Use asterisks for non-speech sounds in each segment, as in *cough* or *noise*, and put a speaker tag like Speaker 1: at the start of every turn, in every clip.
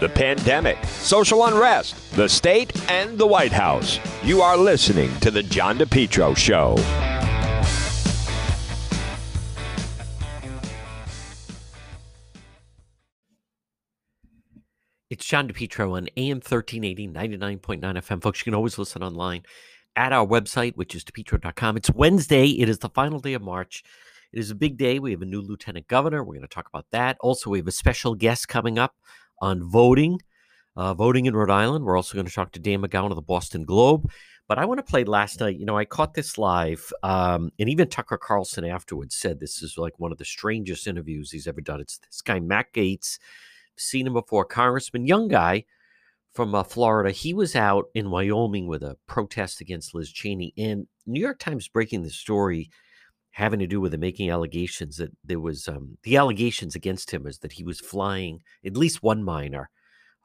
Speaker 1: the pandemic, social unrest, the state, and the White House. You are listening to The John DePetro Show.
Speaker 2: It's John DePetro on AM 1380, 99.9 FM. Folks, you can always listen online at our website, which is depetro.com. It's Wednesday. It is the final day of March. It is a big day. We have a new lieutenant governor. We're going to talk about that. Also, we have a special guest coming up on voting, uh, voting in Rhode Island. We're also going to talk to Dan McGowan of the Boston Globe. But I want to play last night. You know, I caught this live, um, and even Tucker Carlson afterwards said this is like one of the strangest interviews he's ever done. It's this guy, Matt Gaetz, Seen him before, Congressman, young guy from uh, Florida. He was out in Wyoming with a protest against Liz Cheney, and New York Times breaking the story having to do with the making allegations that there was um, the allegations against him is that he was flying at least one minor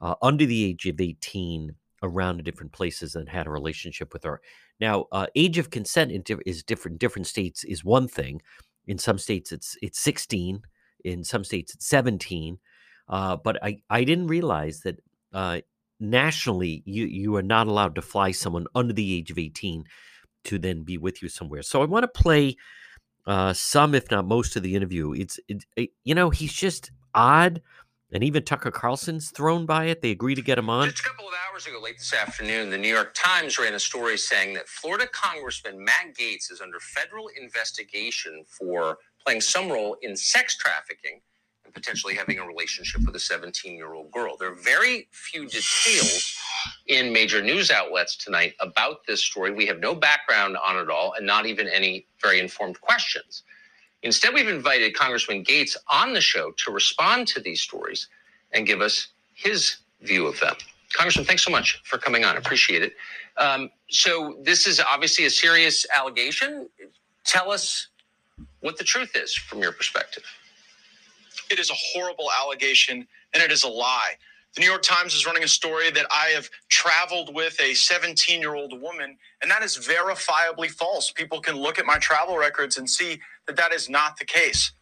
Speaker 2: uh, under the age of 18 around to different places and had a relationship with her. Now, uh, age of consent is different. Different states is one thing. In some states, it's it's 16. In some states, it's 17. Uh, but I, I didn't realize that uh, nationally you you are not allowed to fly someone under the age of 18 to then be with you somewhere. So I want to play uh, some, if not most, of the interview. It's, it, it, you know, he's just odd. And even Tucker Carlson's thrown by it. They agree to get him on.
Speaker 3: Just a couple of hours ago, late this afternoon, the New York Times ran a story saying that Florida Congressman Matt Gaetz is under federal investigation for playing some role in sex trafficking potentially having a relationship with a 17 year old girl. There are very few details in major news outlets tonight about this story. We have no background on it all and not even any very informed questions. Instead, we've invited Congressman Gaetz on the show to respond to these stories and give us his view of them. Congressman, thanks so much for coming on. Appreciate it. Um, so, this is obviously a serious allegation. Tell us what the truth is from your perspective.
Speaker 4: It is a horrible allegation and it is a lie. The New York Times is running a story that I have traveled with a 17 year old woman, and that is verifiably false. People can look at my travel records and see that that is not the case.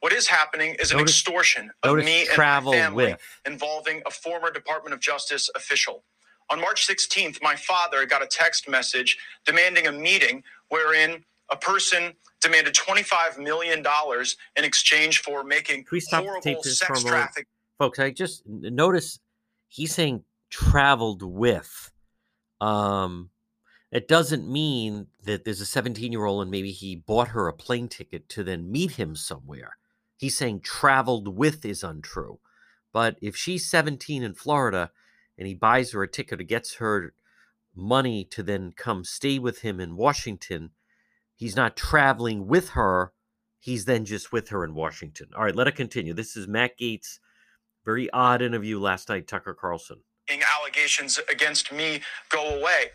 Speaker 4: What is happening is an notice, extortion of me and my family with. involving a former Department of Justice official. On March 16th, my father got a text message demanding a meeting wherein a person demanded $25 million in exchange for making horrible sex trafficking
Speaker 2: folks, I just notice he's saying traveled with. Um, it doesn't mean that there's a 17 year old and maybe he bought her a plane ticket to then meet him somewhere. He's saying traveled with is untrue. But if she's 17 in Florida and he buys her a ticket or gets her money to then come stay with him in Washington, he's not traveling with her. He's then just with her in Washington. All right, let it continue. This is Matt Gaetz' very odd interview last night, Tucker Carlson.
Speaker 4: Allegations against me go away.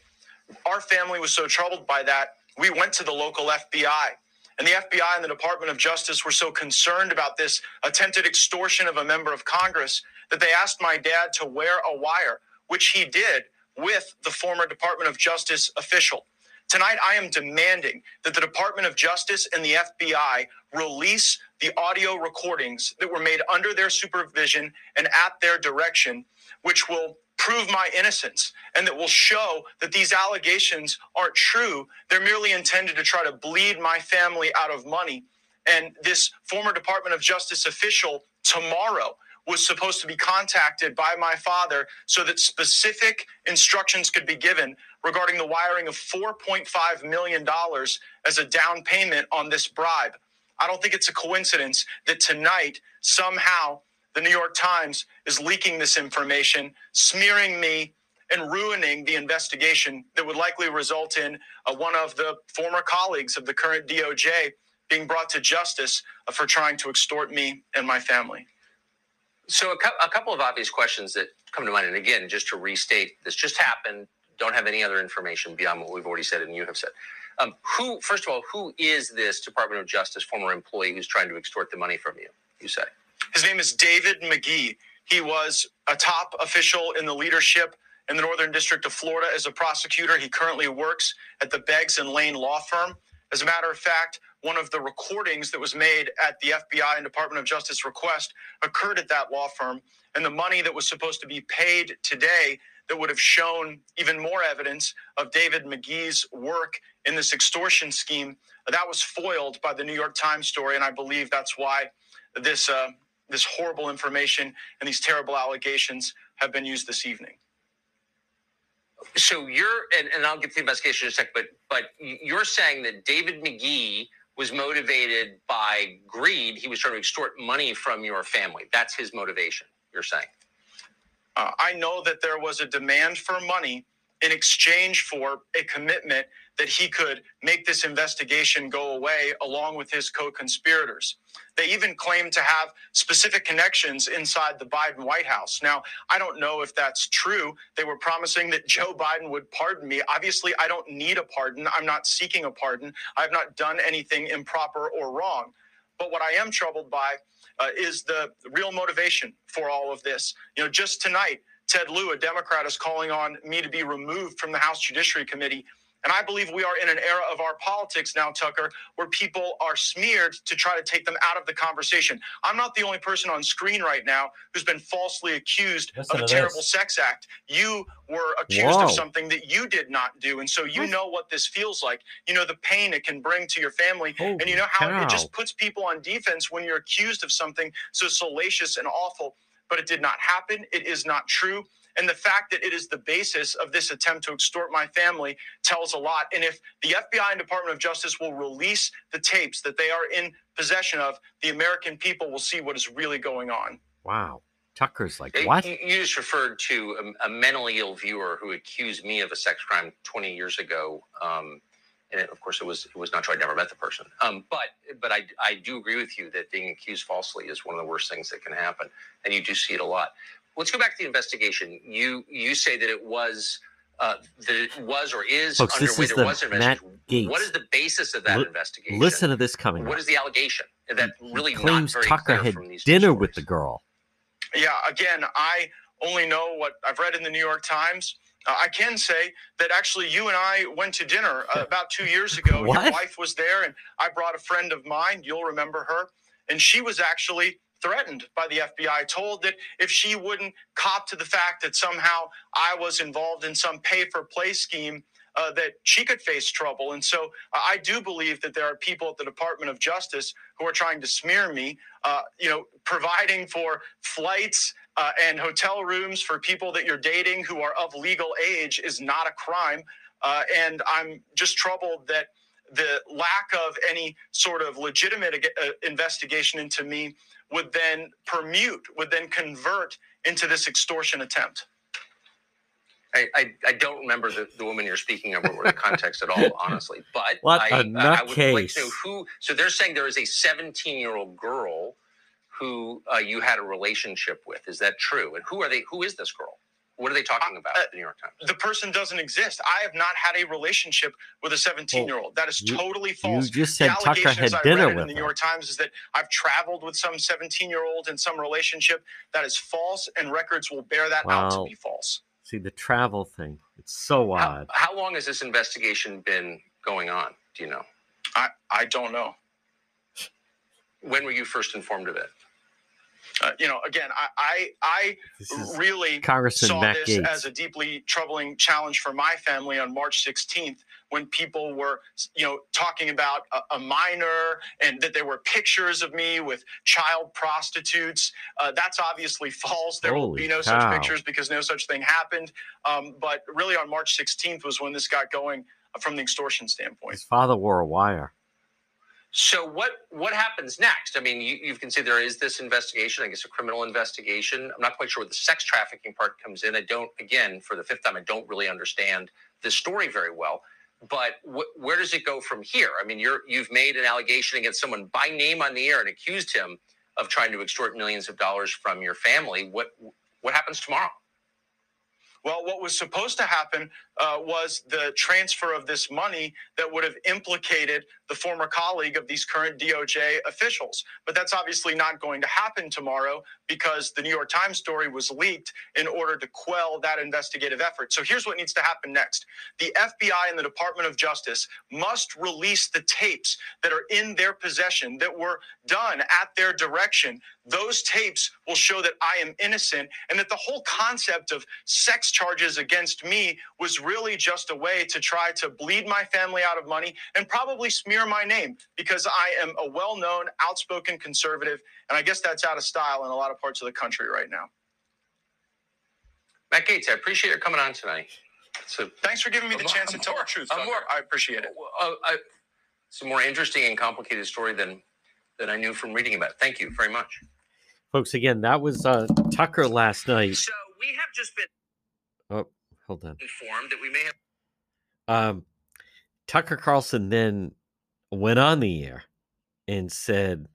Speaker 4: Our family was so troubled by that, we went to the local FBI. And the FBI and the Department of Justice were so concerned about this attempted extortion of a member of Congress that they asked my dad to wear a wire, which he did with the former Department of Justice official. Tonight, I am demanding that the Department of Justice and the FBI release the audio recordings that were made under their supervision and at their direction, which will prove my innocence and that will show that these allegations aren't true. They're merely intended to try to bleed my family out of money. And this former Department of Justice official tomorrow was supposed to be contacted by my father so that specific instructions could be given regarding the wiring of $4.5 million as a down payment on this bribe. I don't think it's a coincidence that tonight, somehow, the New York Times is leaking this information, smearing me, and ruining the investigation that would likely result in uh, one of the former colleagues of the current DOJ being brought to justice uh, for trying to extort me and my family.
Speaker 3: So, a, cu- a couple of obvious questions that come to mind. And again, just to restate, this just happened. Don't have any other information beyond what we've already said and you have said. Um, who, first of all, who is this Department of Justice former employee who's trying to extort the money from you? You say
Speaker 4: his name is David McGee. He was a top official in the leadership in the Northern District of Florida as a prosecutor. He currently works at the Beggs and Lane law firm. As a matter of fact, one of the recordings that was made at the FBI and Department of Justice request occurred at that law firm. And the money that was supposed to be paid today that would have shown even more evidence of David McGee's work in this extortion scheme, that was foiled by the New York Times story. And I believe that's why this, uh, this horrible information and these terrible allegations have been used this evening.
Speaker 3: So you're, and, and I'll get to the investigation in a sec, but but you're saying that David McGee was motivated by greed. He was trying to extort money from your family. That's his motivation. You're saying.
Speaker 4: Uh, I know that there was a demand for money in exchange for a commitment that he could make this investigation go away along with his co conspirators. They even claim to have specific connections inside the Biden White House. Now, I don't know if that's true. They were promising that Joe Biden would pardon me. Obviously, I don't need a pardon. I'm not seeking a pardon. I've not done anything improper or wrong. But what I am troubled by uh, is the real motivation for all of this. You know, just tonight, Ted Lieu, a Democrat, is calling on me to be removed from the House Judiciary Committee and I believe we are in an era of our politics now, Tucker, where people are smeared to try to take them out of the conversation. I'm not the only person on screen right now who's been falsely accused Listen of a terrible this. sex act. You were accused Whoa. of something that you did not do. And so you know what this feels like. You know the pain it can bring to your family. And you know how cow. it just puts people on defense when you're accused of something so salacious and awful. But it did not happen. It is not true. And the fact that it is the basis of this attempt to extort my family tells a lot. And if the FBI and Department of Justice will release the tapes that they are in possession of, the American people will see what is really going on.
Speaker 2: Wow. Tucker's like, what?
Speaker 3: You, you just referred to a, a, mentally ill viewer who accused me of a sex crime 20 years ago. Um, and it, of course, it was it was not true. I never met the person. Um, but but I, I do agree with you that being accused falsely is one of the worst things that can happen, and you do see it a lot let's go back to the investigation. You you say that it was uh, that it was or is
Speaker 2: Folks, underway. there the was an investigation. Gaetz.
Speaker 3: What is the basis of that L- investigation?
Speaker 2: Listen to this coming.
Speaker 3: What
Speaker 2: up.
Speaker 3: is the allegation? That really
Speaker 2: he claims
Speaker 3: not very
Speaker 2: Tucker had dinner with the girl.
Speaker 4: Yeah, again, I only know what I've read in the New York Times. Uh, I can say that actually you and I went to dinner uh, about two years ago. Your wife was there, and I brought a friend of mine. You'll remember her, and she was actually threatened by the FBI, told that if she wouldn't cop to the fact that somehow I was involved in some pay for play scheme, uh, that she could face trouble. And so uh, I do believe that there are people at the Department of Justice who are trying to smear me, uh, you know, providing for flights. Uh, and hotel rooms for people that you're dating who are of legal age is not a crime. Uh, and I'm just troubled that the lack of any sort of legitimate uh, investigation into me would then permute, would then convert into this extortion attempt.
Speaker 3: I, I, I don't remember the, the woman you're speaking of or the context at all, honestly. But
Speaker 2: what
Speaker 3: I,
Speaker 2: a nutcase. I would like
Speaker 3: to know who. So they're saying there is a 17 year old girl who uh, you had a relationship with. Is that true? And who are they? Who is this girl? What are they talking about? Uh, the New York Times.
Speaker 4: The person doesn't exist. I have not had a relationship with a 17 year old. That is you, totally false.
Speaker 2: You just said Tucker had dinner with
Speaker 4: in the New York Times is that I've traveled with some 17 year old in some relationship. That is false, and records will bear that wow. out to be false.
Speaker 2: See the travel thing. It's so odd.
Speaker 3: How, how long has this investigation been going on? Do you know?
Speaker 4: I I don't know.
Speaker 3: When were you first informed of it?
Speaker 4: Uh, you know, again, I I, I really
Speaker 2: Congressman
Speaker 4: saw
Speaker 2: Matt
Speaker 4: this
Speaker 2: Gaetz.
Speaker 4: as a deeply troubling challenge for my family on March 16th when people were, you know, talking about a, a minor and that there were pictures of me with child prostitutes. Uh, that's obviously false. There
Speaker 2: Holy
Speaker 4: will be no
Speaker 2: cow.
Speaker 4: such pictures because no such thing happened. Um, but really, on March 16th was when this got going from the extortion standpoint.
Speaker 2: His father wore a wire.
Speaker 3: So what what happens next? I mean, you, you can see there is this investigation. I guess a criminal investigation. I'm not quite sure where the sex trafficking part comes in. I don't. Again, for the fifth time, I don't really understand this story very well. But wh- where does it go from here? I mean, you're you've made an allegation against someone by name on the air and accused him of trying to extort millions of dollars from your family. What what happens tomorrow?
Speaker 4: Well, what was supposed to happen uh, was the transfer of this money that would have implicated the former colleague of these current DOJ officials. But that's obviously not going to happen tomorrow because the New York Times story was leaked in order to quell that investigative effort. So here's what needs to happen next the FBI and the Department of Justice must release the tapes that are in their possession that were done at their direction. Those tapes will show that I am innocent and that the whole concept of sex charges against me was really just a way to try to bleed my family out of money and probably smear my name because I am a well known, outspoken conservative. And I guess that's out of style in a lot of parts of the country right now.
Speaker 3: Matt Gaetz, I appreciate your coming on tonight.
Speaker 4: So thanks for giving me the
Speaker 3: I'm-
Speaker 4: chance
Speaker 3: I'm
Speaker 4: to tell
Speaker 3: more-
Speaker 4: the truth.
Speaker 3: I'm more-
Speaker 4: I appreciate it.
Speaker 3: Uh, I, it's a more interesting and complicated story than than I knew from reading about. it. Thank you very much.
Speaker 2: Folks, again, that was uh, Tucker last night.
Speaker 3: So we have just been
Speaker 2: Oh, hold on.
Speaker 3: informed that we may have.
Speaker 2: Um, Tucker Carlson then went on the air and said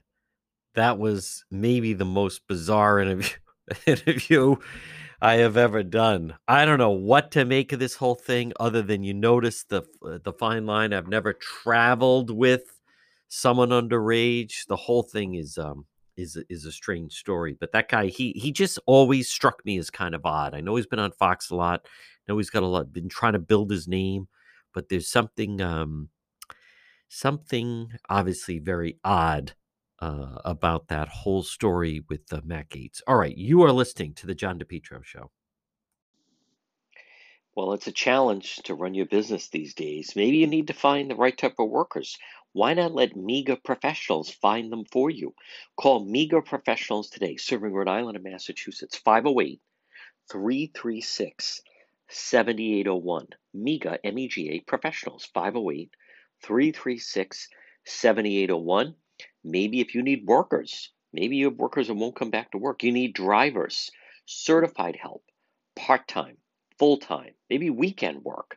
Speaker 2: that was maybe the most bizarre interview, *laughs* interview I have ever done. I don't know what to make of this whole thing, other than you notice the the fine line. I've never traveled with someone underage. The whole thing is um is is a strange story. But that guy, he he just always struck me as kind of odd. I know he's been on Fox a lot. I know he's got a lot been trying to build his name, but there's something um something obviously very odd uh, about that whole story with uh, Matt Gaetz. All right, you are listening to the John DePetro show. Well, it's a challenge to run your business these days. Maybe you need to find the right type of workers. Why not let MEGA professionals find them for you? Call MEGA professionals today, serving Rhode Island and Massachusetts, 508 336 7801. MEGA, M E G A professionals, 508 336 7801. Maybe if you need workers, maybe you have workers that won't come back to work. You need drivers, certified help, part time, full time, maybe weekend work.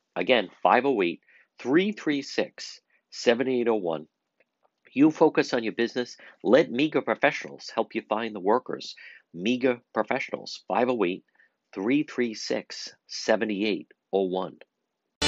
Speaker 2: Again, 508 336 7801. You focus on your business. Let MEGA professionals help you find the workers. MEGA professionals, 508 336 7801.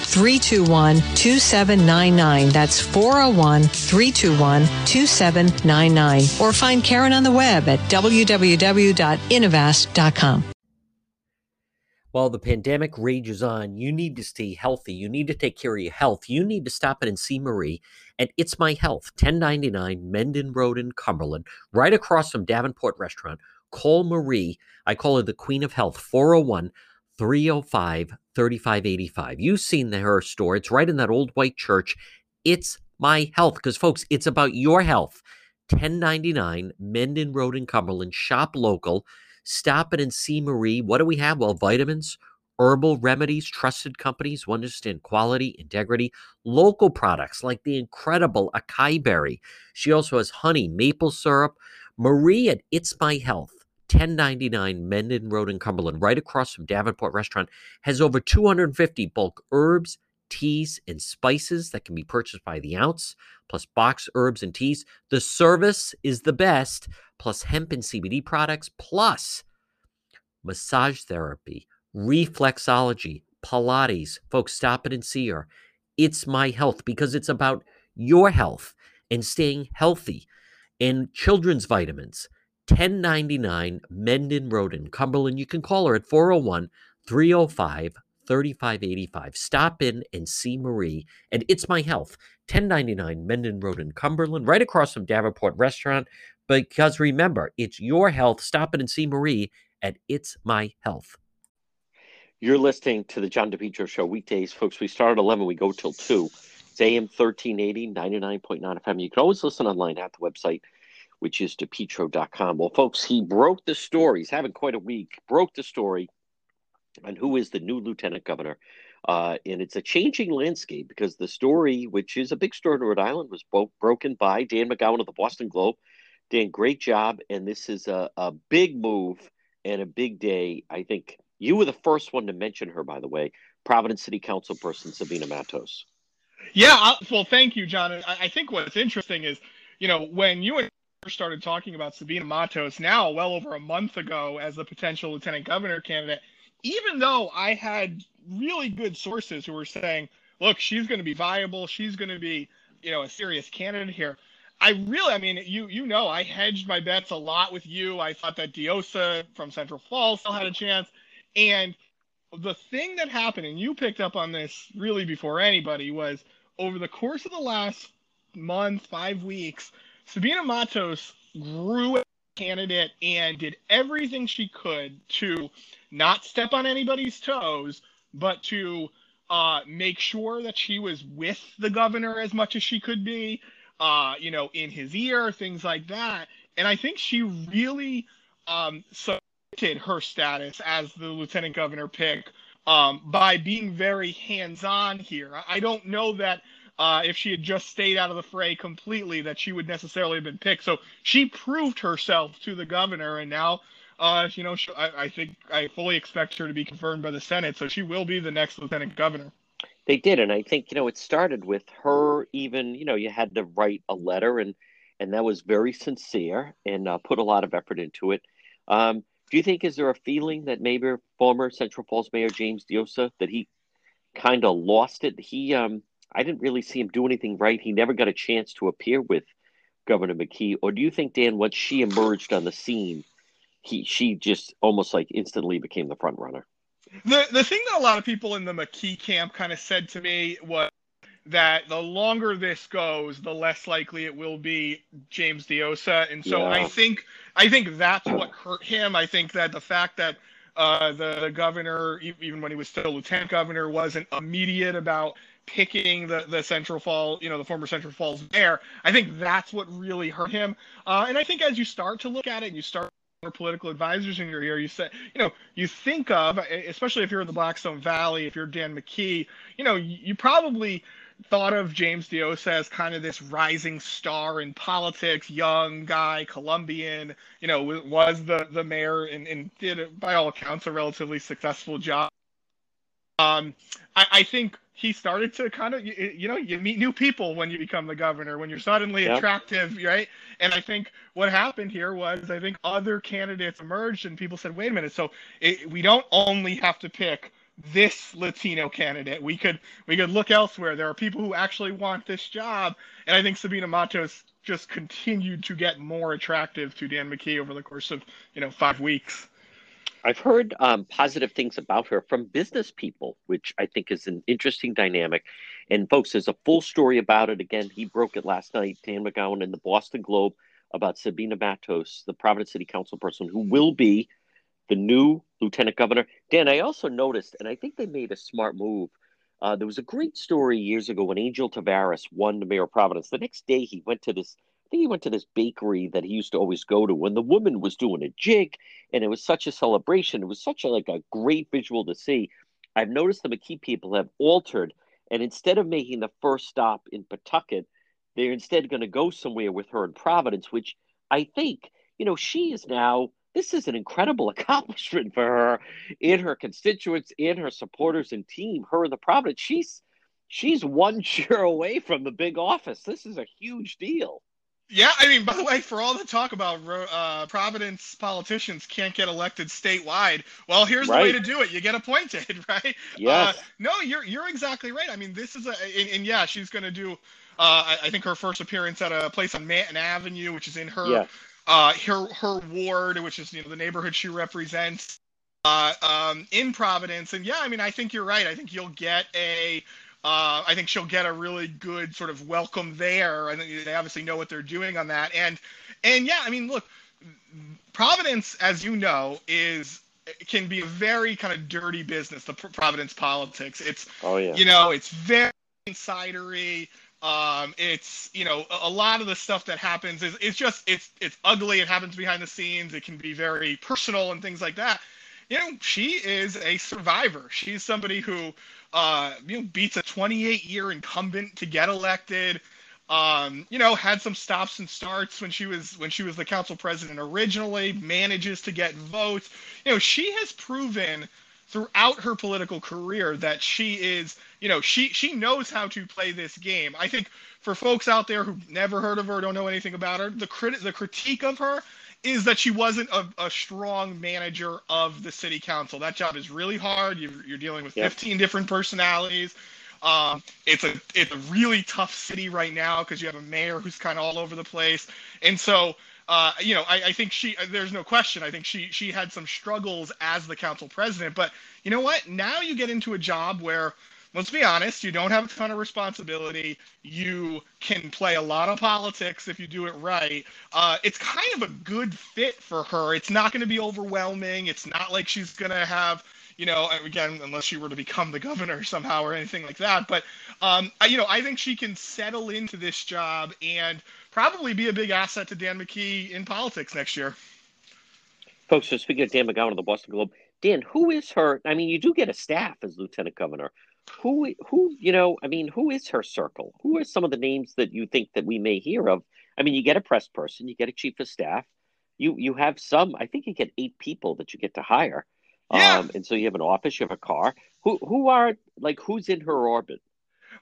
Speaker 5: 321 2799. That's 401 321 2799. Or find Karen on the web at www.innovast.com.
Speaker 2: While the pandemic rages on, you need to stay healthy. You need to take care of your health. You need to stop in and see Marie at It's My Health, 1099 Mendon Road in Cumberland, right across from Davenport Restaurant. Call Marie. I call her the Queen of Health, 401 305 3585. You've seen the, her store. It's right in that old white church. It's My Health, because, folks, it's about your health. 1099 Mendon Road in Cumberland. Shop local. Stop it and see Marie. What do we have? Well, vitamins, herbal remedies, trusted companies who understand quality, integrity, local products like the incredible acai berry. She also has honey, maple syrup. Marie at It's My Health, 1099 Mendon Road in Cumberland, right across from Davenport Restaurant, has over 250 bulk herbs, teas, and spices that can be purchased by the ounce, plus box herbs and teas. The service is the best, plus hemp and CBD products, plus massage therapy, reflexology, Pilates. Folks, stop it and see her. It's my health because it's about your health and staying healthy. And children's vitamins, 1099 Mendon Road in Cumberland. You can call her at 401 305 3585. Stop in and see Marie and It's My Health, 1099 Mendon Road in Cumberland, right across from Davenport Restaurant. Because remember, it's your health. Stop in and see Marie at It's My Health. You're listening to the John DePetro Show weekdays, folks. We start at 11, we go till 2. It's AM 1380, 99.9 FM. You can always listen online at the website, which is depetro.com. Well, folks, he broke the story. He's having quite a week. Broke the story on who is the new lieutenant governor. Uh, and it's a changing landscape because the story, which is a big story in Rhode Island, was bo- broken by Dan McGowan of the Boston Globe. Dan, great job. And this is a, a big move and a big day. I think you were the first one to mention her, by the way, Providence City Council person Sabina Matos.
Speaker 6: Yeah, well, thank you, John. I, I think what's interesting is, you know, when you and started talking about Sabina Matos now, well over a month ago, as the potential lieutenant governor candidate, even though I had really good sources who were saying, look, she's going to be viable, she's going to be, you know, a serious candidate here. I really, I mean, you you know, I hedged my bets a lot with you. I thought that Diossa from Central Falls still had a chance, and the thing that happened, and you picked up on this really before anybody, was over the course of the last month, five weeks, Sabina Matos grew a candidate and did everything she could to not step on anybody's toes, but to uh, make sure that she was with the governor as much as she could be, uh, you know, in his ear, things like that. And I think she really um, cemented her status as the lieutenant governor pick um, by being very hands-on here. I don't know that uh, if she had just stayed out of the fray completely, that she would necessarily have been picked. So she proved herself to the governor, and now uh, you know, I, I think I fully expect her to be confirmed by the Senate, so she will be the next lieutenant governor.
Speaker 2: They did, and I think you know it started with her. Even you know, you had to write a letter, and and that was very sincere and uh, put a lot of effort into it. Um, do you think is there a feeling that maybe former Central Falls Mayor James Diossa that he kind of lost it? He, um, I didn't really see him do anything right. He never got a chance to appear with Governor McKee. Or do you think Dan, once she emerged on the scene, he she just almost like instantly became the front runner.
Speaker 6: The the thing that a lot of people in the McKee camp kind of said to me was that the longer this goes, the less likely it will be James Diossa, and so yeah. I think I think that's what hurt him. I think that the fact that uh, the, the governor, even when he was still lieutenant governor, wasn't immediate about picking the, the Central Falls, you know, the former Central Falls mayor. I think that's what really hurt him. Uh, and I think as you start to look at it, and you start political advisors in your ear, you say, you know, you think of, especially if you're in the Blackstone Valley, if you're Dan McKee, you know, you, probably thought of James Diossa as kind of this rising star in politics, young guy, Colombian, you know, was the, the mayor and, and did, by all accounts, a relatively successful job. Um, I, I think he started to kind of you, know you meet new people when you become the governor when you're suddenly yep. attractive right? And i think what happened here was i think other candidates emerged and people said wait a minute so it, we don't only have to pick this latino candidate. We could we could look elsewhere. There are people who actually want this job. And i think sabina matos just continued to get more attractive to dan mckee over the course of you know five weeks
Speaker 2: I've heard um, positive things about her from business people, which I think is an interesting dynamic. And folks, there's a full story about it. Again, he broke it last night, Dan McGowan in the Boston Globe about Sabina Matos, the Providence City Council person who will be the new lieutenant governor. Dan, I also noticed, and I think they made a smart move. Uh, there was a great story years ago when Angel Taveras won the mayor of Providence. The next day, he went to this think he went to this bakery that he used to always go to when the woman was doing a jig and it was such a celebration. It was such a like a great visual to see. I've noticed the McKee people have altered and instead of making the first stop in Pawtucket, they're instead going to go somewhere with her in Providence, which I think, you know, she is now this is an incredible *laughs* accomplishment for her in her constituents, in her supporters and team, her in the Providence. She's she's one *laughs* cheer away from the big office. This is a huge deal.
Speaker 6: Yeah, I mean, by the way, for all the talk about uh, Providence politicians can't get elected statewide, well, here's right. the way to do it: you get appointed, *laughs* right?
Speaker 2: Yes.
Speaker 6: Uh, no, you're you're exactly right. I mean, this is a, and, and yeah, she's going to do. Uh, I, I, think her first appearance at a place on Manton Avenue, which is in her yeah. uh, her her ward, which is you know the neighborhood she represents. uh, um, in Providence. And yeah, I mean, I think you're right. I think you'll get a. Uh, I think she'll get a really good sort of welcome there. I think they obviously know what they're doing on that. And and yeah, I mean, look, Providence, as you know, is can be a very kind of dirty business. The Providence politics. It's
Speaker 2: oh yeah,
Speaker 6: you know, it's very insidery. Um, it's you know a, a lot of the stuff that happens is it's just it's it's ugly. It happens behind the scenes. It can be very personal and things like that. You know, she is a survivor. She's somebody who uh, you know beats a 28 year incumbent to get elected. Um, you know, had some stops and starts when she was when she was the council president originally. Manages to get votes. You know, she has proven throughout her political career that she is, you know, she she knows how to play this game. I think for folks out there who've never heard of her, don't know anything about her, the crit the critique of her is that she wasn't a, a strong manager of the city council. That job is really hard. You're, you're dealing with yep. 15 different personalities. Um, it's a it's a really tough city right now because you have a mayor who's kind of all over the place, and so uh, you know, I, I, think she. Uh, there's no question. I think she she had some struggles as the council president. But you know what? Now you get into a job where, let's be honest, you don't have a ton of responsibility. You can play a lot of politics if you do it right. Uh, it's kind of a good fit for her. It's not going to be overwhelming. It's not like she's going to have you know, again, unless she were to become the governor *laughs* somehow or anything like that. But, um, I, you know, I think she can settle into this job and probably be a big asset to Dan McKee in politics next year.
Speaker 2: Folks, so speaking of Dan McGowan of the Boston Globe, Dan, who is her? I mean, you do get a staff as lieutenant governor. Who, who, you know, I mean, who is her circle? Who are some of the names that you think that we may hear of? I mean, you get a press person, you get a chief of staff, you you have some. I think you get eight people that you get to hire.
Speaker 6: Yeah.
Speaker 2: Um, and so you have an office, you have a car. Who who are like who's in her orbit?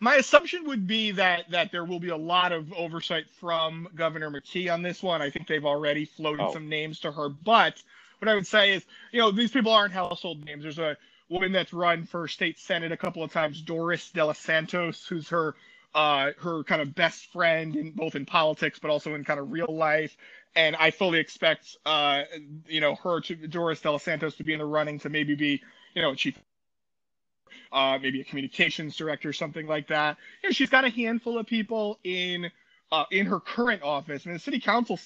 Speaker 6: my assumption would be that that there will be a lot of oversight from Governor McKee on this one. I think they've already floated oh. some names to her, but what I would say is, you know, these people aren't household names. There's a woman that's run for state senate a couple of times, Doris De Los Santos, who's her uh, her kind of best friend in both in politics but also in kind of real life. And I fully expect, uh, you know, her to Doris De Los Santos to be in the running to maybe be, you know, chief uh, maybe a communications director, or something like that. You know, she's got a handful of people in uh, in her current office. I mean, the city council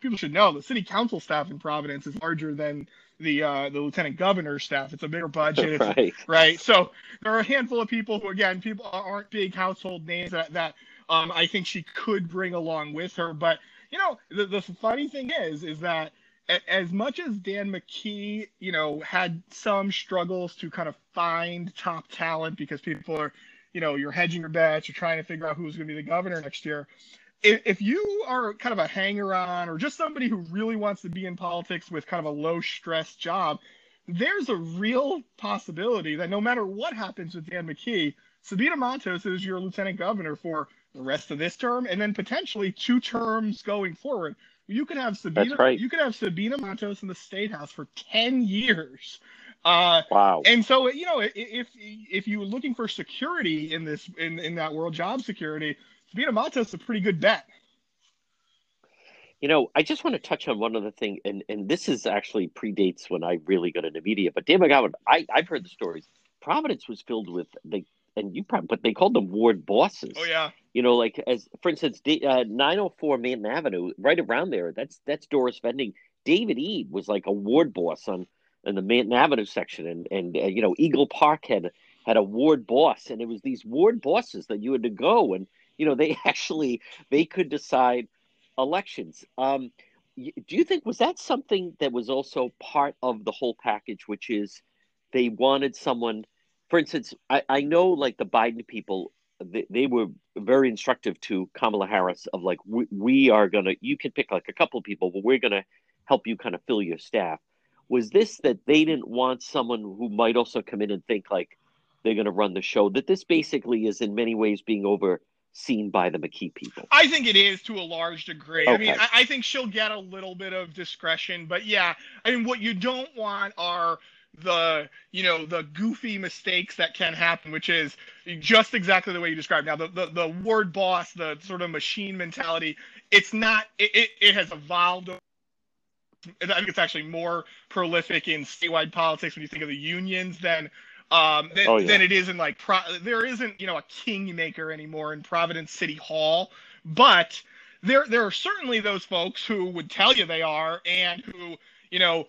Speaker 6: people should know the city council staff in Providence is larger than the uh, the lieutenant governor's staff. It's a bigger budget, *laughs*
Speaker 2: right?
Speaker 6: right. So there are a handful of people who, again, people aren't big household names that that um, I think she could bring along with her. But you know, the, the funny thing is, is that as much as Dan McKee, you know, had some struggles to kind of find top talent because people are, you know, you're hedging your bets, you're trying to figure out who's going to be the governor next year. If, if you are kind of a hanger on or just somebody who really wants to be in politics with kind of a low stress job, there's a real possibility that no matter what happens with Dan McKee, Sabina Matos is your lieutenant governor for the rest of this term and then potentially two terms going forward. You could have Sabina.
Speaker 2: Right.
Speaker 6: You could have Sabina Matos in the state house for ten years. Uh,
Speaker 2: wow.
Speaker 6: And so you know, if if you're looking for security in this in in that world, job security, Matos is a pretty good bet.
Speaker 2: You know, I just want to touch on one other thing, and and this is actually predates when I really got into media. But Dan McGowan, I I've heard the stories. Providence was filled with the and you probably, but they called them ward bosses.
Speaker 6: Oh yeah.
Speaker 2: You know, like as for instance, uh, 904 Manton Avenue, right around there. That's that's Doris Vending. David Eade was like a ward boss on in the Manton Avenue section, and and uh, you know Eagle Park had had a ward boss, and it was these ward bosses that you had to go, and you know they *laughs* actually they could decide elections. Um, do you think was that something that was also part of the whole package, which is they wanted someone for instance, I, I know like the Biden people, they, they were very instructive to Kamala Harris of like, we, we are to, you can pick like a couple of people, but we're to help you kind of fill your staff. Was this that they didn't want someone who might also come in and think like they're going to run the show? That this basically is in many ways being overseen by the McKee people?
Speaker 6: I think it is to a large degree. Okay. I mean, I, I think she'll get a little bit of discretion, but yeah, I mean, what you don't want are the you know the goofy mistakes that can happen which is just exactly the way you described now the the, the word boss the sort of machine mentality it's not it, it, it has evolved I think it's actually more prolific in statewide politics when you think of the unions than um, than, oh, yeah. than it is in like Pro- there isn't you know a kingmaker anymore in Providence City Hall, but there there are certainly those folks who would tell you they are and who you know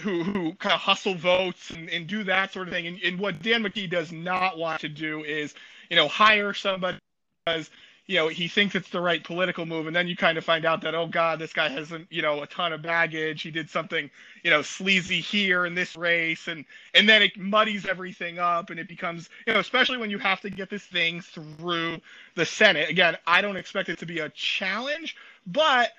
Speaker 6: who who kind of hustle votes and, and do that sort of thing. And, and what Dan McKee does not want to do is you know hire somebody because you know he thinks it's the right political move and then you kind of find out that oh god this guy hasn't you know a ton of baggage. He did something you know sleazy here in this race and and then it muddies everything up and it becomes you know especially when you have to get this thing through the senate. Again i don't expect it to be a challenge but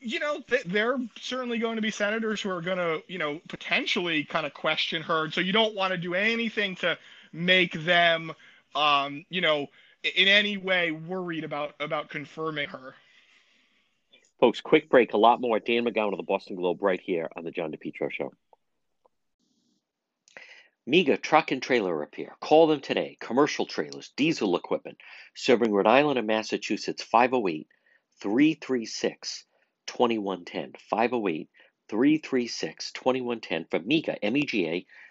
Speaker 6: you know there are certainly going to be senators who are going to you know potentially kind of question her so you don't want to do anything to make them um you know in any way worried about about confirming her.
Speaker 2: Folks, quick break. A lot more. Dan McGowan of the Boston Globe right here on the John DePetro Show. MEGA Truck and Trailer Repair. Call them today. Commercial trailers, diesel equipment, serving Rhode Island and Massachusetts. 508 336 2110. 508 336 2110 for MEGA, M E G A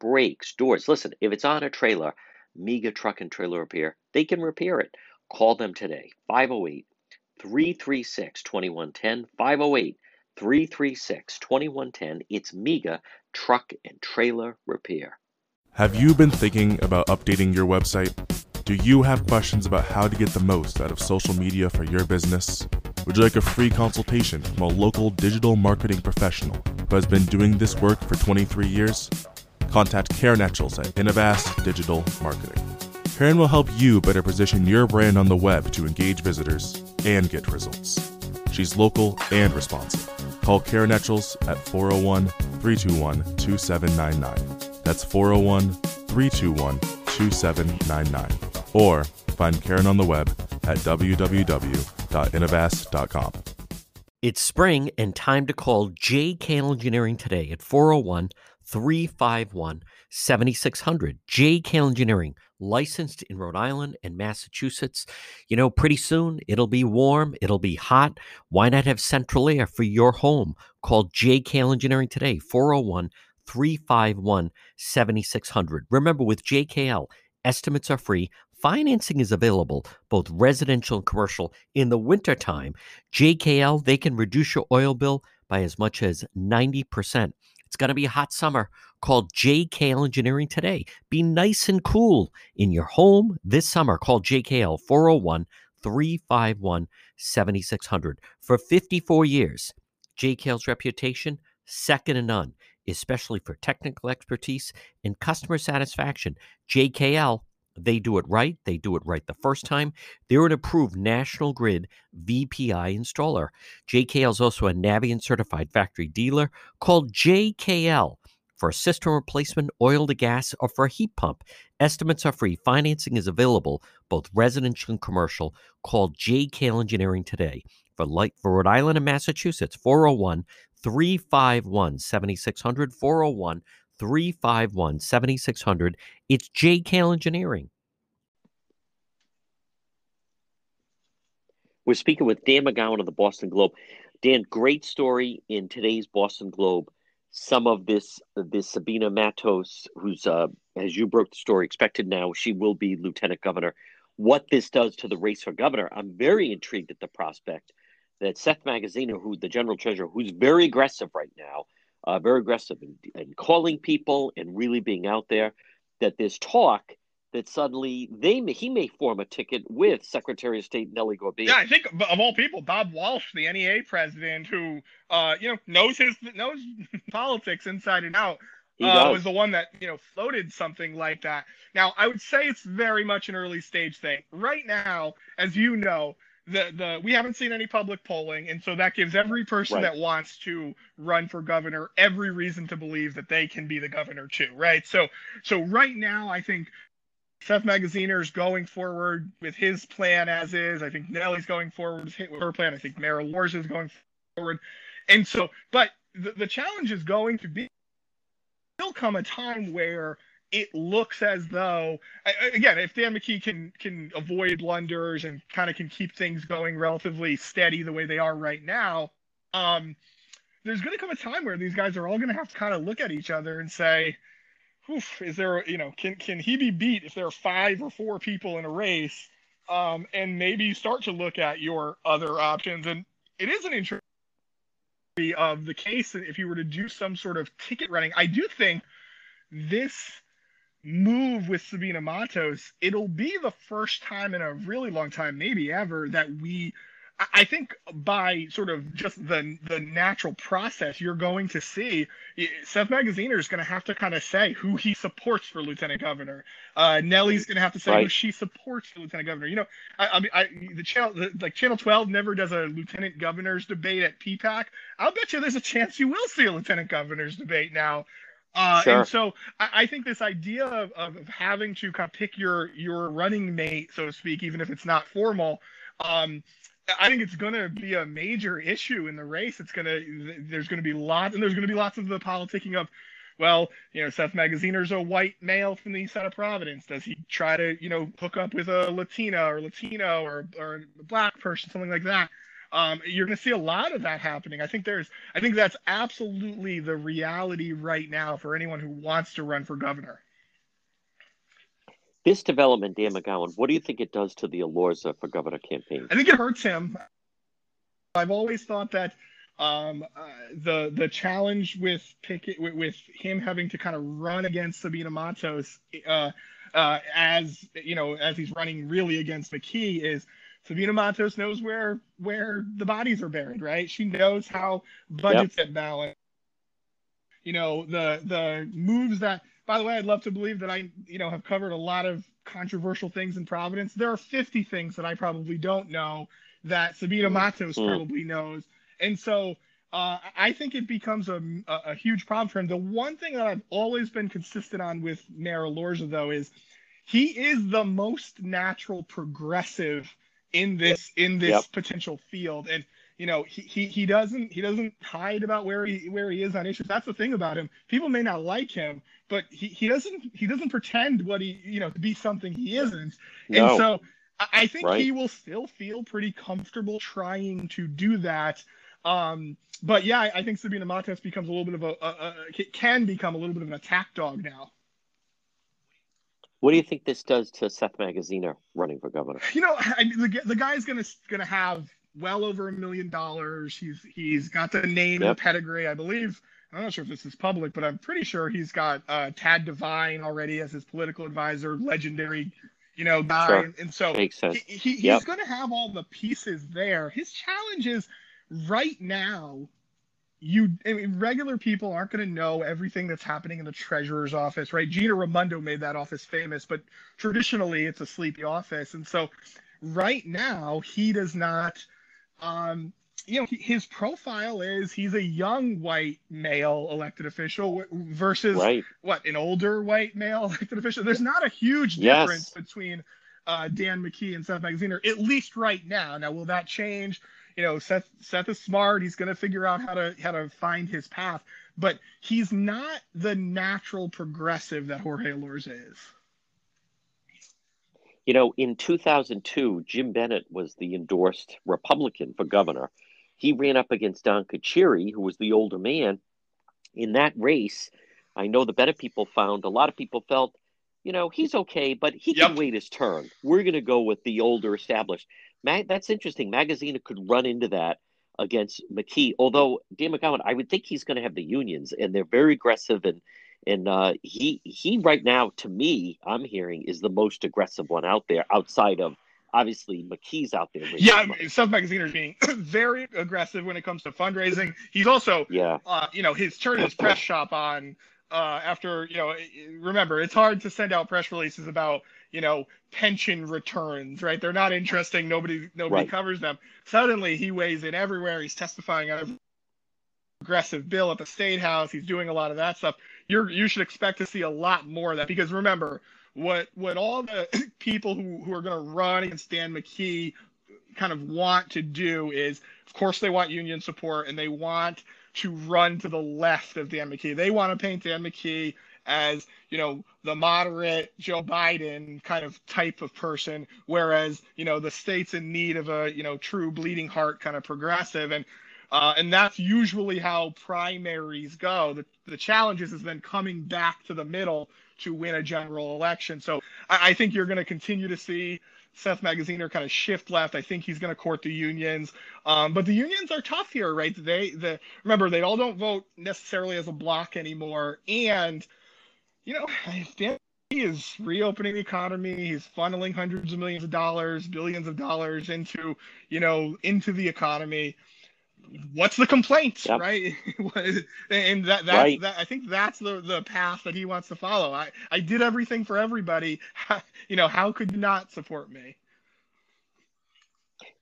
Speaker 2: brakes, doors. Listen, if it's on a trailer, MEGA Truck and Trailer Repair, they can repair it. Call them today, 508 336 2110. 508 336 2110. It's MEGA Truck and Trailer Repair.
Speaker 7: Have you been thinking about updating your website? Do you have questions about how to get the most out of social media for your business? Would you like a free consultation from a local digital marketing professional who has been doing this work for 23 years? Contact Karen Etchels at Innovast Digital Marketing. Karen will help you better position your brand on the web to engage visitors and get results. She's local and responsive. Call Karen Etchels at 401 321 2799. That's 401 321 2799. Or find Karen on the web at www www.innovast.com.
Speaker 2: It's spring and time to call JK Engineering today at 401 351 7600. JK Engineering, licensed in Rhode Island and Massachusetts. You know, pretty soon it'll be warm, it'll be hot. Why not have central air for your home? Call JK Engineering today, 401 351 7600. Remember, with JKL, estimates are free Financing is available, both residential and commercial. In the wintertime, JKL, they can reduce your oil bill by as much as 90%. It's going to be a hot summer. Call JKL Engineering today. Be nice and cool in your home this summer. Call JKL 401 351 7600. For 54 years, JKL's reputation, second to none, especially for technical expertise and customer satisfaction. JKL they do it right. They do it right the first time. They're an approved National Grid VPI installer. JKL is also a Navien certified factory dealer called JKL for a system replacement, oil to gas, or for a heat pump. Estimates are free. Financing is available, both residential and commercial. Call JKL Engineering today for light for Rhode Island and Massachusetts. 401 351 7600 401 351 7600. It's JKL Engineering. We're speaking with Dan McGowan of the Boston Globe. Dan, great story in today's Boston Globe. Some of this, this Sabina Matos, who's, uh, as you broke the story, expected now, she will be lieutenant governor. What this does to the race for governor, I'm very intrigued at the prospect that Seth Magaziner, who the general treasurer, who's very aggressive right now, uh, very aggressive and, in calling people and really being out there. That there's talk that suddenly they may, he may form a ticket with Secretary of State Nellie Gorbea.
Speaker 6: Yeah, I think of all people, Bob Walsh, the NEA president, who uh, you know knows his knows *laughs* politics inside and out, uh, was the one that you know floated something like that. Now, I would say it's very much an early stage thing. Right now, as you know, the the we haven't seen any public polling, and so that gives every person
Speaker 2: Right.
Speaker 6: that wants to run for governor every reason to believe that they can be the governor too, right? So so right now, I think Seth Magaziner is going forward with his plan as is. I think Nellie's going forward with her plan. I think Mayor Elorza is going forward, and so but the, the challenge is going to be there'll come a time where it looks as though again if dan mckee can can avoid blunders and kind of can keep things going relatively steady the way they are right now um there's going to come a time where these guys are all going to have to kind of look at each other and say Oof, is there you know can can he be beat if there are five or four people in a race? Um and maybe start to look at your other options. And it is an interesting of the case that if you were to do some sort of ticket running. I do think this move with Sabina Matos, it'll be the first time in a really long time, maybe ever, that we I- think by sort of just the the natural process, you're going to see Seth Magaziner is going to have to kind of say who he supports for lieutenant governor. Uh, Nellie's going to have to say who she supports for lieutenant governor. You know, I, I mean, I, the channel the, like Channel 12 never does a lieutenant governor's debate at PPAC. I'll bet you there's a chance you will see a lieutenant governor's debate now. Uh,
Speaker 2: Sure.
Speaker 6: And so I, I think this idea of, of having to kind of pick your your running mate, so to speak, even if it's not formal, um, I think it's going to be a major issue in the race. It's going to there's going to be lots and there's going to be lots of the politicking of, well, you know, Seth Magaziner's a white male from the east side of Providence. Does he try to you know hook up with a Latina or Latino or or a black person, something like that? Um, you're going to see a lot of that happening. I think there's, I think that's absolutely the reality right now for anyone who wants to run for governor.
Speaker 2: This development, Dan McGowan, what do you think it does to the Elorza for governor campaign?
Speaker 6: I think it hurts him. I've always thought that um, uh, the the challenge with Pickett with, with him having to kind of run against Sabina Matos uh, uh, as you know as he's running really against McKee is Sabina Matos knows where where the bodies are buried, right? She knows how budgets get balanced. You know the the moves that. By the way, I'd love to believe that I you know have covered a lot of controversial things in Providence. There are 50 things that I probably don't know that Sabina Matos
Speaker 2: Mm.
Speaker 6: probably knows, and so uh, I think it becomes a, a, a huge problem for him. The one thing that I've always been consistent on with Mayor Elorza, though, is he is the most natural progressive in this in this
Speaker 2: Yep.
Speaker 6: potential field, and you know he, he he doesn't he doesn't hide about where he where he is on issues. That's the thing about him. People may not like him, but he, he doesn't he doesn't pretend what he you know to be something he isn't.
Speaker 2: No.
Speaker 6: And so I, think
Speaker 2: Right.
Speaker 6: he will still feel pretty comfortable trying to do that. Um, but yeah, I, I think Sabina Matos becomes a little bit of a, a, a can become a little bit of an attack dog now.
Speaker 2: What do you think this does to Seth Magaziner running for governor?
Speaker 6: You know, I, mean, the the guy's gonna gonna have well over a million dollars. He's he's got the name
Speaker 2: Yep.
Speaker 6: and pedigree, I believe. I'm not sure if this is public, but I'm pretty sure he's got uh, Tad Devine already as his political advisor, legendary, you know, guy.
Speaker 2: Sure.
Speaker 6: And, and so
Speaker 2: Makes sense.
Speaker 6: he, he,
Speaker 2: Yep.
Speaker 6: he's going to have all the pieces there. His challenge is right now. You, I mean, regular people aren't going to know everything that's happening in the treasurer's office, right? Gina Raimondo made that office famous, but traditionally it's a sleepy office, and so right now he does not. Um, you know, his profile is he's a young white male elected official versus
Speaker 2: Right.
Speaker 6: what an older white male *laughs* elected official. There's not a huge
Speaker 2: Yes.
Speaker 6: difference between uh, Dan McKee and Seth Magaziner, at least right now. Now, will that change? You know, Seth Seth is smart. He's going to figure out how to how to find his path, but he's not the natural progressive that Jorge Elorza is.
Speaker 2: You know, in 2002, Jim Bennett was the endorsed Republican for governor. He ran up against Don Carcieri, who was the older man. In that race, I know the Bennett people found a lot of people felt, you know, he's okay, but he can wait his turn. We're going to go with the older established. Ma- that's interesting. Magaziner could run into that against McKee. Although Dan McGowan, I would think he's going to have the unions, and they're very aggressive and and uh, he he right now, to me, I'm hearing is the most aggressive one out there, outside of obviously McKee's out there.
Speaker 6: Yeah,
Speaker 2: money.
Speaker 6: mean, is being *coughs* very aggressive when it comes to fundraising. He's also
Speaker 2: yeah,
Speaker 6: uh, you know, his turning his press shop on uh, after you know, remember it's hard to send out press releases about you know pension returns, right? They're not interesting. Nobody nobody right. covers them. Suddenly he weighs in everywhere. He's testifying on a progressive bill at the state house. He's doing a lot of that stuff. You're you should expect to see a lot more of that because remember what what all the *coughs* people who, who are going to run against Dan McKee kind of want to do is of course they want union support and they want to run to the left of Dan McKee. They want to paint Dan McKee as, you know, the moderate Joe Biden kind of type of person, whereas, you know, the state's in need of a, you know, true bleeding heart kind of progressive. And uh, and that's usually how primaries go. The, the challenge is, then coming back to the middle to win a general election. So I, I think you're going to continue to see Seth Magaziner kind of shift left. I think he's going to court the unions, um, but the unions are tough here, right? They, the remember they all don't vote necessarily as a block anymore, and you know, Dan he is reopening the economy. He's funneling hundreds of millions of dollars, billions of dollars into you know into the economy what's the complaint, yep. right? *laughs* and that, that, right. that, I think that's the, the path that he wants to follow. I, I did everything for everybody. *laughs* you know, how could you not support me?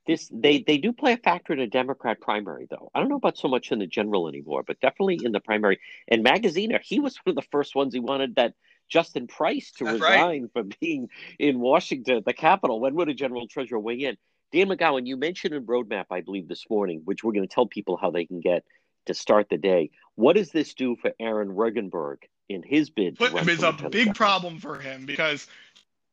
Speaker 8: This they they do play a factor in a Democrat primary, though. I don't know about so much in the general anymore, but definitely in the primary. And Magaziner, he was *laughs* one of the first ones he wanted that Justin Price to That's resign right. from being in Washington, the capital. When would a general treasurer weigh in? Dan McGowan, you mentioned a roadmap, I believe, this morning, which we're going to tell people how they can get to start the day. What does this do for Aaron Regunberg in his bid?
Speaker 6: But it's a big problem for him because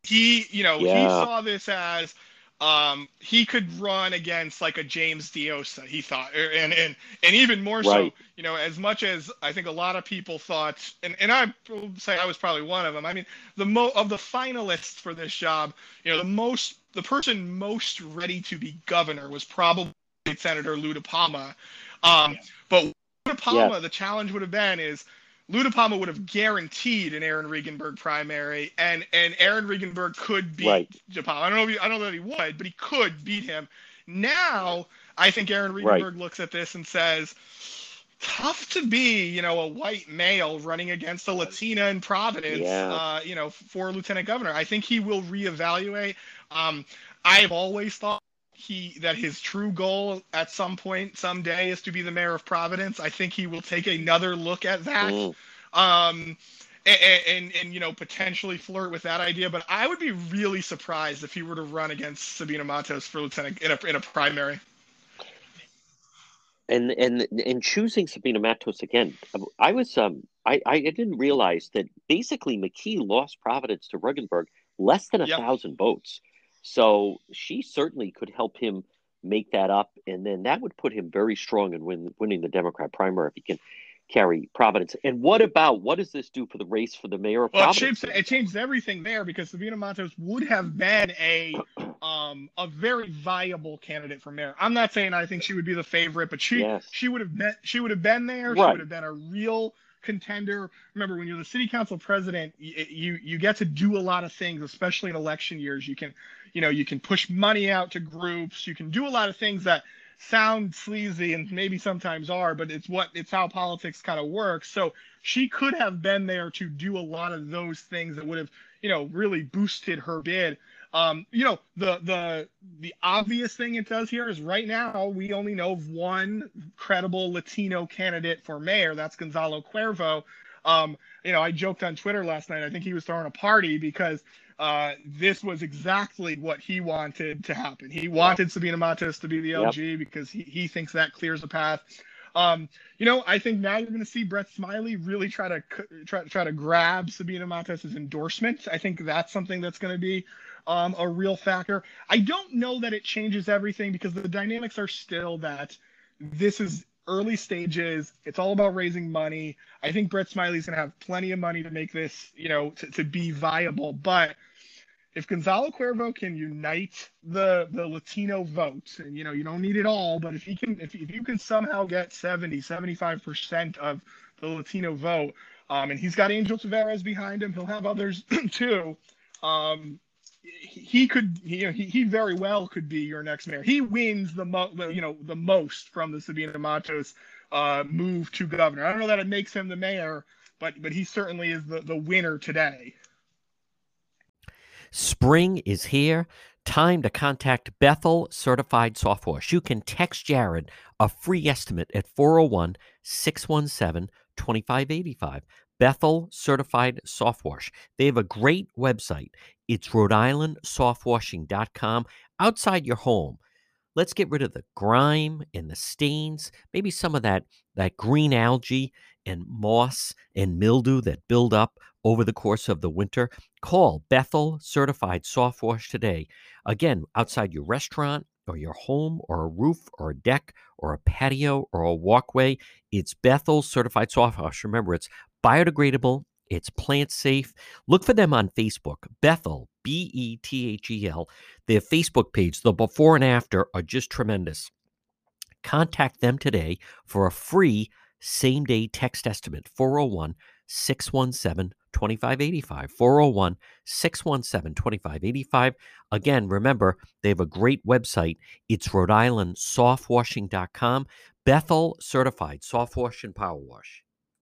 Speaker 6: he, you know, yeah. he saw this as um, he could run against like a James Diossa, he thought, er, and and and even more right. so, you know, as much as I think a lot of people thought, and and I will say I was probably one of them. I mean, the mo of the finalists for this job, you know, the most the person most ready to be governor was probably Senator Lou DePalma. Um, but Lou DePalma, yeah. the challenge would have been is Lou DePalma would have guaranteed an Aaron Regunberg primary, and and Aaron Regunberg could beat right. DePalma. I don't know. If he, I don't know that he would, but he could beat him. Now, I think Aaron Regunberg right. looks at this and says, "Tough to be, you know, a white male running against a Latina in Providence, yeah. uh, you know, for lieutenant governor." I think he will reevaluate. Um, I have always thought he that his true goal at some point someday is to be the mayor of Providence. I think he will take another look at that. Um, and, and, and you know potentially flirt with that idea, but I would be really surprised if he were to run against Sabina Matos for lieutenant in a in a primary.
Speaker 8: And and and choosing Sabina Matos again, I was um I I didn't realize that basically McKee lost Providence to Regunberg less than a yep. thousand votes. So she certainly could help him make that up, and then that would put him very strong in win, winning the Democrat primary if he can carry Providence. And what about what does this do for the race for the mayor of well, Providence?
Speaker 6: It changed, it changed everything there because Sabina Matos would have been a um, a very viable candidate for mayor. I'm not saying I think she would be the favorite, but she yes. she would have been she would have been there. Right. She would have been a real contender. Remember, when you're the city council president, you, you you get to do a lot of things, especially in election years. You can you know you can push money out to groups. You can do a lot of things that sound sleazy and maybe sometimes are but it's what it's how politics kind of works. So she could have been there to do a lot of those things that would have you know really boosted her bid. Um, you know the the the obvious thing it does here is right now we only know of one credible latino candidate for mayor. That's gonzalo cuervo. Um, you know i joked on twitter last night. I think he was throwing a party because uh, this was exactly what he wanted to happen. He wanted Sabina Matos to be the LG yep. because he, he thinks that clears the path. Um, you know, I think now you're going to see Brett Smiley really try to try, try to grab Sabina Matos's endorsement. I think that's something that's going to be um, a real factor. I don't know that it changes everything because the dynamics are still that this is early stages. It's all about raising money. I think Brett Smiley's going to have plenty of money to make this, you know, to, to be viable. But if Gonzalo Cuervo can unite the the Latino vote, and you know, you don't need it all, but if he can, if, if you can somehow get 70, 75% of the Latino vote, um, and he's got Angel Taveras behind him, he'll have others *clears throat* too. Um, he could you know, he, he very well could be your next mayor. He wins the mo- you know the most from the Sabina Matos uh, move to governor. I don't know that it makes him the mayor, but but he certainly is the, the winner today.
Speaker 2: Spring is here. Time to contact Bethel Certified Soft Wash. You can text Jared a free estimate at 401 617 2585. Bethel Certified Soft Wash. They have a great website. It's Rhode Island softwashing.com. Outside your home, let's get rid of the grime and the stains, maybe some of that, that green algae and moss and mildew that build up over the course of the winter. Call Bethel Certified Soft Wash today. Again, outside your restaurant or your home or a roof or a deck or a patio or a walkway, it's Bethel Certified Soft Wash. Remember, it's biodegradable, it's plant safe. Look for them on Facebook, Bethel, B E T H E L. Their Facebook page, the before and after, are just tremendous. Contact them today for a free same day text estimate 401 617 2585. 401 617 2585. Again, remember, they have a great website. It's Rhode Island softwashing.com. Bethel certified soft wash and power wash.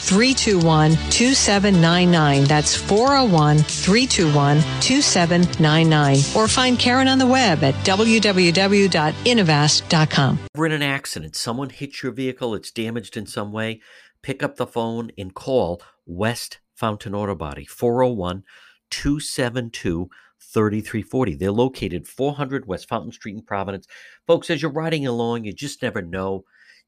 Speaker 5: 321 2799. That's 401 321 2799. Or find Karen on the web at www.innovast.com.
Speaker 2: We're in an accident. Someone hits your vehicle, it's damaged in some way. Pick up the phone and call West Fountain Auto Body 401 272 3340. They're located 400 West Fountain Street in Providence. Folks, as you're riding along, you just never know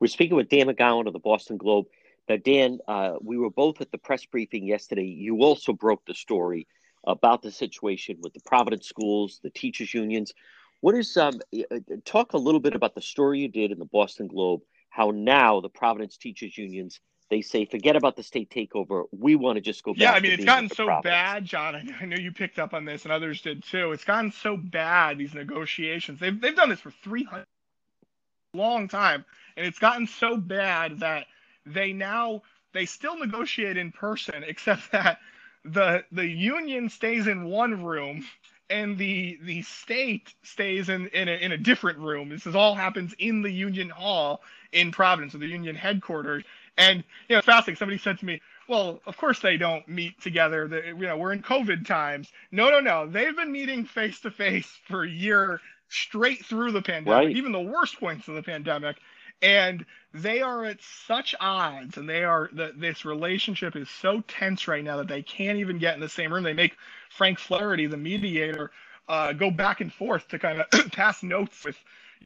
Speaker 8: We're speaking with Dan McGowan of the Boston Globe. Now, Dan, uh, we were both at the press briefing yesterday. You also broke the story about the situation with the Providence schools, the teachers' unions. What is um, uh, talk a little bit about the story you did in the Boston Globe? How now the Providence teachers' unions they say forget about the state takeover. We want to just go back.
Speaker 6: Yeah, I mean it's gotten so
Speaker 8: Providence.
Speaker 6: bad, John. I know you picked up on this, and others did too. It's gotten so bad these negotiations. They've they've done this for three hundred long time and it's gotten so bad that they now they still negotiate in person except *laughs* that the the union stays in one room and the the state stays in in a, in a different room. This is all happens in the union hall in providence or the union headquarters. And you know fascinating. Somebody said to me well of course they don't meet together. The, you know we're in covid times. No no no. They've been meeting face to face for a year straight through the pandemic
Speaker 8: Right.
Speaker 6: even the worst points of the pandemic. And they are at such odds and they are the, this relationship is so tense right now that they can't even get in the same room. They make frank flaherty the mediator uh, go back and forth to kind of *clears throat* pass notes with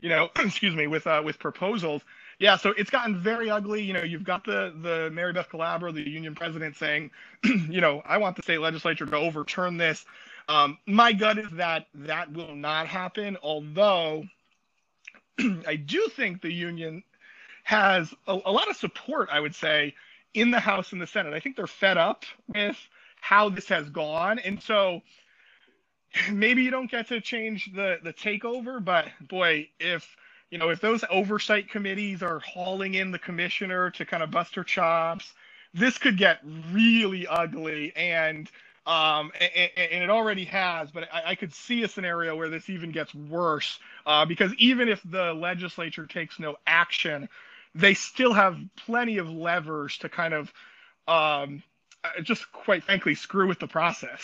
Speaker 6: you know *clears throat* excuse me with uh, with proposals. Yeah so it's gotten very ugly. You know you've got the the mary beth calabro the union president saying *clears throat* you know i want the state legislature to overturn this um, my gut is that that will not happen although *clears throat* I do think the union has a, a, lot of support, I would say, in the House and the Senate. I think they're fed up with how this has gone. And so *sighs* maybe you don't get to change the, the takeover, but boy, if you know, if those oversight committees are hauling in the commissioner to kind of bust her chops, this could get really ugly and um, and, and, it already has, but I, I, could see a scenario where this even gets worse uh, because even if the legislature takes no action, they still have plenty of levers to kind of um, uh, just quite frankly screw with the process.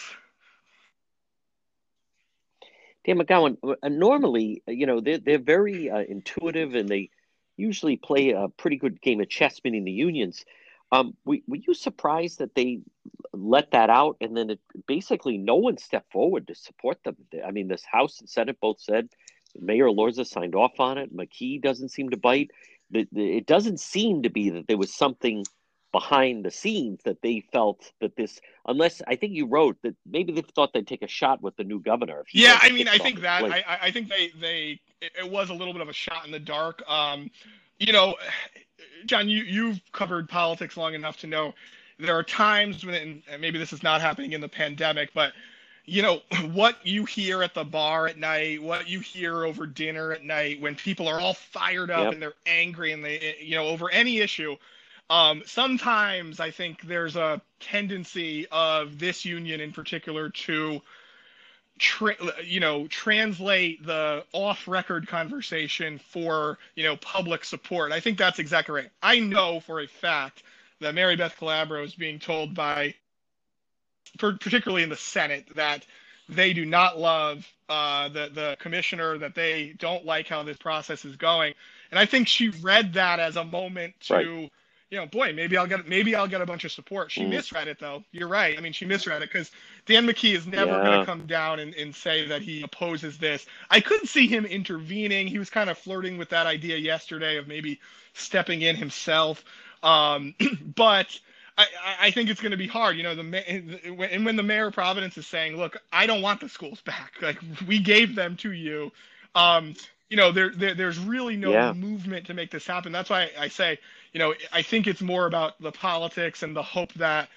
Speaker 2: Dan McGowan, uh, normally, you know, they're, they're very uh, intuitive and they usually play a pretty good game of chess, meaning the unions. Um, were, were you surprised that they let that out and then it, basically no one stepped forward to support them? I mean, this House and Senate both said Mayor Elorza signed off on it. McKee doesn't seem to bite. It doesn't seem to be that there was something behind the scenes that they felt that this unless i think you wrote that maybe they thought they'd take a shot with the new governor
Speaker 6: yeah i mean i think that I, I think they they it was a little bit of a shot in the dark um you know John, you you've covered politics long enough to know there are times when, and maybe this is not happening in the pandemic, but you know what you hear at the bar at night, what you hear over dinner at night, when people are all fired up yep. and they're angry and they, you know, over any issue. Um, sometimes I think there's a tendency of this union in particular to tra- you know translate the off-record conversation for you know public support. I think that's exactly right. I know for a fact that Mary Beth Calabro is being told by, particularly in the Senate, that they do not love uh, the the commissioner, that they don't like how this process is going, and I think she read that as a moment to. Right you know, boy, maybe I'll get maybe I'll get a bunch of support. She mm. misread it though. You're right. I mean, she misread it because Dan McKee is never yeah. going to come down and, and say that he opposes this. I couldn't see him intervening. He was kind of flirting with that idea yesterday of maybe stepping in himself. Um, *clears throat* but I, I think it's going to be hard. You know, the and when the mayor of Providence is saying, "Look, I don't want the schools back. *laughs* Like we gave them to you." Um, you know, there, there there's really no yeah. movement to make this happen. That's why I say, you know, I think it's more about the politics and the hope that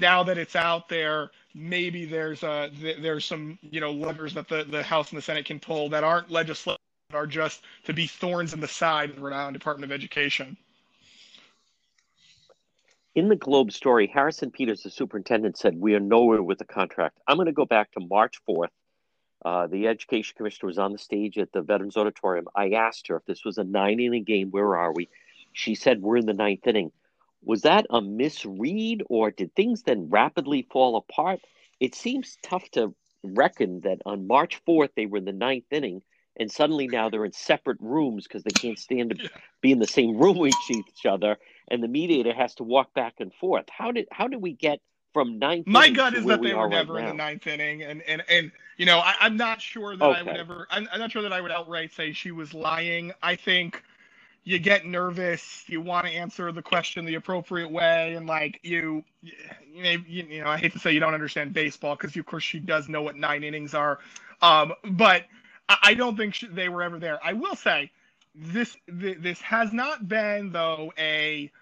Speaker 6: now that it's out there, maybe there's a there's some you know levers that the, the House and the Senate can pull that aren't legislative, are just to be thorns in the side of the Rhode Island Department of Education.
Speaker 2: In the Globe story, Harrison Peters, the superintendent, said, We are nowhere with the contract. I'm going to go back to March 4th uh, the education commissioner was on the stage at the Veterans Auditorium. I asked her if this was a nine inning game, where are we? She said, We're in the ninth inning. Was that a misread, or did things then rapidly fall apart? It seems tough to reckon that on March 4th, they were in the ninth inning, and suddenly now they're in separate rooms because they can't stand to *laughs* be in the same room with each other, and the mediator has to walk back and forth. How did how did we get from ninth.
Speaker 6: My gut is that they were never right in the ninth inning, and and and you know I, am not sure that okay. I would ever. I'm, I'm not sure that I would outright say she was lying. I think you get nervous, you want to answer the question the appropriate way, and like you, you know, you, you know I hate to say you don't understand baseball because of course she does know what nine innings are, um, but I, I don't think she, they were ever there. I will say this this has not been though a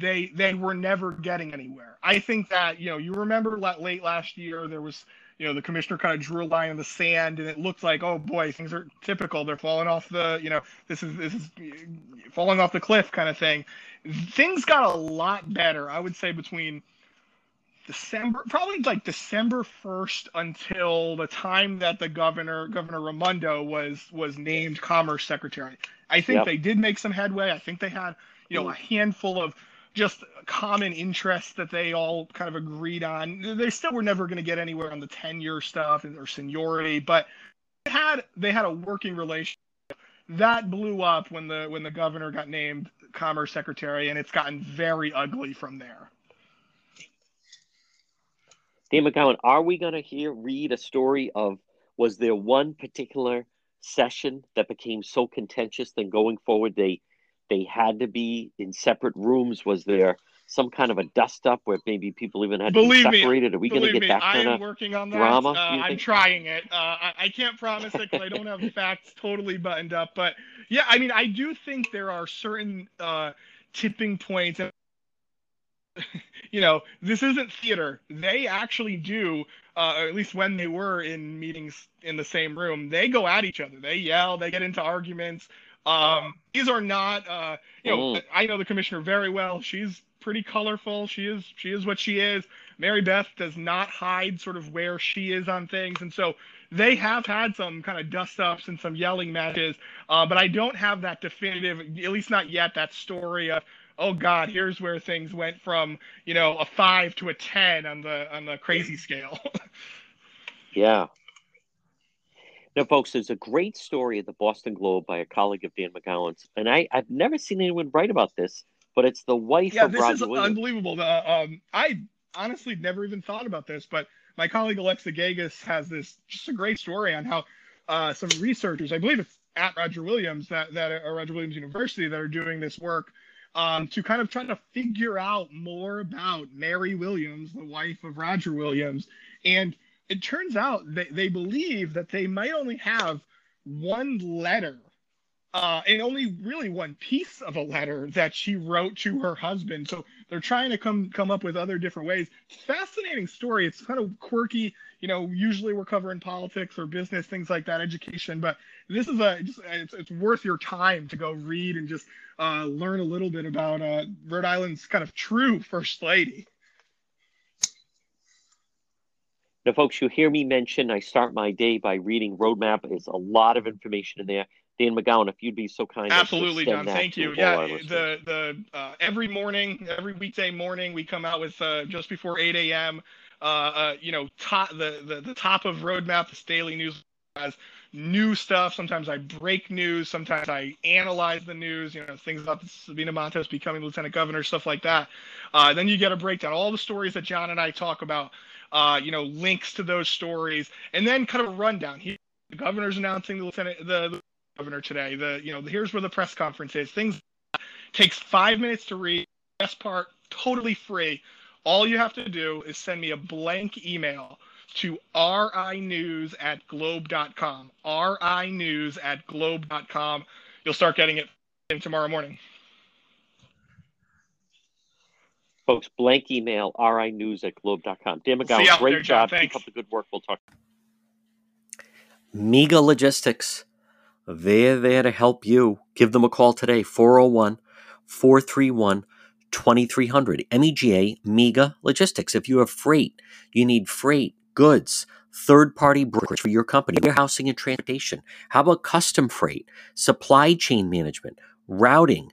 Speaker 6: they they were never getting anywhere. I think that you know you remember late last year there was you know the commissioner kind of drew a line in the sand and it looked like oh boy things are typical they're falling off the you know this is this is falling off the cliff kind of thing. Things got a lot better I would say between December probably like December 1st until the time that the governor Governor Raimondo was was named commerce secretary. I think yep. they did make some headway. I think they had you know, a handful of just common interests that they all kind of agreed on. They still were never going to get anywhere on the tenure stuff or seniority, but they had they had a working relationship that blew up when the when the governor got named commerce secretary, and it's gotten very ugly from there.
Speaker 2: Dan McGowan, are we going to hear read a story of was there one particular session that became so contentious then going forward they they had to be in separate rooms? Was there some kind of a dust up where maybe people even had believe to be separated? Me, Are we going to get me, that kind of working on that. drama?
Speaker 6: Uh, I'm trying it. Uh, I, I, can't promise it because I don't have the facts totally buttoned up. But yeah, I mean, I do think there are certain uh, tipping points. *laughs* you know, this isn't theater. They actually do, uh, or at least when they were in meetings in the same room, they go at each other. They yell, they get into arguments. Um, these are not, uh, you know, mm. I know the commissioner very well. She's pretty colorful. She is she is what she is. Mary Beth does not hide sort of where she is on things, and so they have had some kind of dust ups and some yelling matches. Uh, but I don't have that definitive, at least not yet, that story of oh God, here's where things went from you know a five to a ten on the on the crazy scale. *laughs*
Speaker 8: yeah. Now, folks, there's a great story at the Boston Globe by a colleague of Dan McGowan's, and I, I've never seen anyone write about this, but it's the wife
Speaker 6: yeah,
Speaker 8: of
Speaker 6: this
Speaker 8: Roger
Speaker 6: is
Speaker 8: Williams.
Speaker 6: unbelievable. Uh, um, I honestly never even thought about this, but my colleague Alexa Gagosz has this just a great story on how uh, some researchers, I believe it's at Roger Williams, that that are Roger Williams University, that are doing this work um, to kind of try to figure out more about Mary Williams, the wife of Roger Williams, and it turns out that they believe that they might only have one letter uh, and only really one piece of a letter that she wrote to her husband. So they're trying to come come up with other different ways. Fascinating story. It's kind of quirky. You know, usually we're covering politics or business things like that, education, but this is a just, it's, it's worth your time to go read and just uh, learn a little bit about uh, Rhode Island's kind of true first lady.
Speaker 8: Now, folks, you hear me mention I start my day by reading Roadmap. There's a lot of information in there. Dan McGowan, if you'd be so kind.
Speaker 6: Absolutely, John. Thank you. Yeah, the the uh, every morning, every weekday morning, we come out with uh, just before 8 a.m. Uh, uh, you know, top the, the the top of Roadmap, this daily news has new stuff. Sometimes I break news. Sometimes I analyze the news. You know, things about Sabina Matos becoming lieutenant governor, stuff like that. Uh, then you get a breakdown, all the stories that John and I talk about. Uh, you know, links to those stories, and then kind of a rundown. He, the governor's announcing the lieutenant the, the governor today. The you know here's where the press conference is. Things takes five minutes to read. Best part, totally free. All you have to do is send me a blank email to rinews at globe.com. rinews at globe.com. You'll start getting it tomorrow morning.
Speaker 8: Folks, blank email, rinews at globe.com. Dan McGowan, great
Speaker 6: there,
Speaker 8: job.
Speaker 6: Thanks.
Speaker 8: Keep up the good work. We'll talk.
Speaker 2: Mega Logistics. They're there to help you. Give them a call today, 401 431 2300. MEGA Mega Logistics. If you have freight, you need freight, goods, third party brokerage for your company, warehousing and transportation. How about custom freight, supply chain management, routing,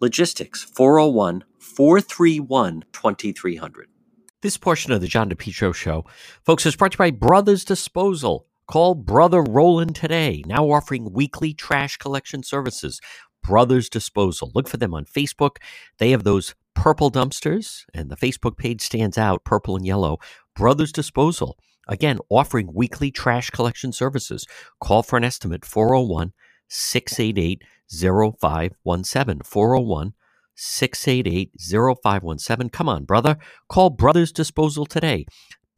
Speaker 2: Logistics, 401 431 2300. This portion of the John DePetro Show, folks, is brought to you by Brothers Disposal. Call Brother Roland today, now offering weekly trash collection services. Brothers Disposal. Look for them on Facebook. They have those purple dumpsters, and the Facebook page stands out purple and yellow. Brothers Disposal. Again, offering weekly trash collection services. Call for an estimate 401 688 0517. 401 688 0517. Come on, brother. Call Brothers Disposal today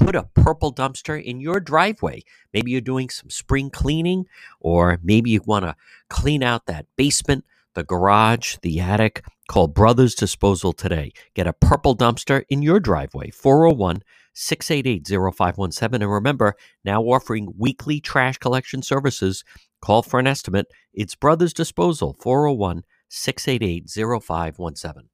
Speaker 2: put a purple dumpster in your driveway. Maybe you're doing some spring cleaning, or maybe you want to clean out that basement, the garage, the attic. Call Brothers Disposal today. Get a purple dumpster in your driveway. 401 688 0517. And remember, now offering weekly trash collection services. Call for an estimate. It's Brothers Disposal, 401 688 0517.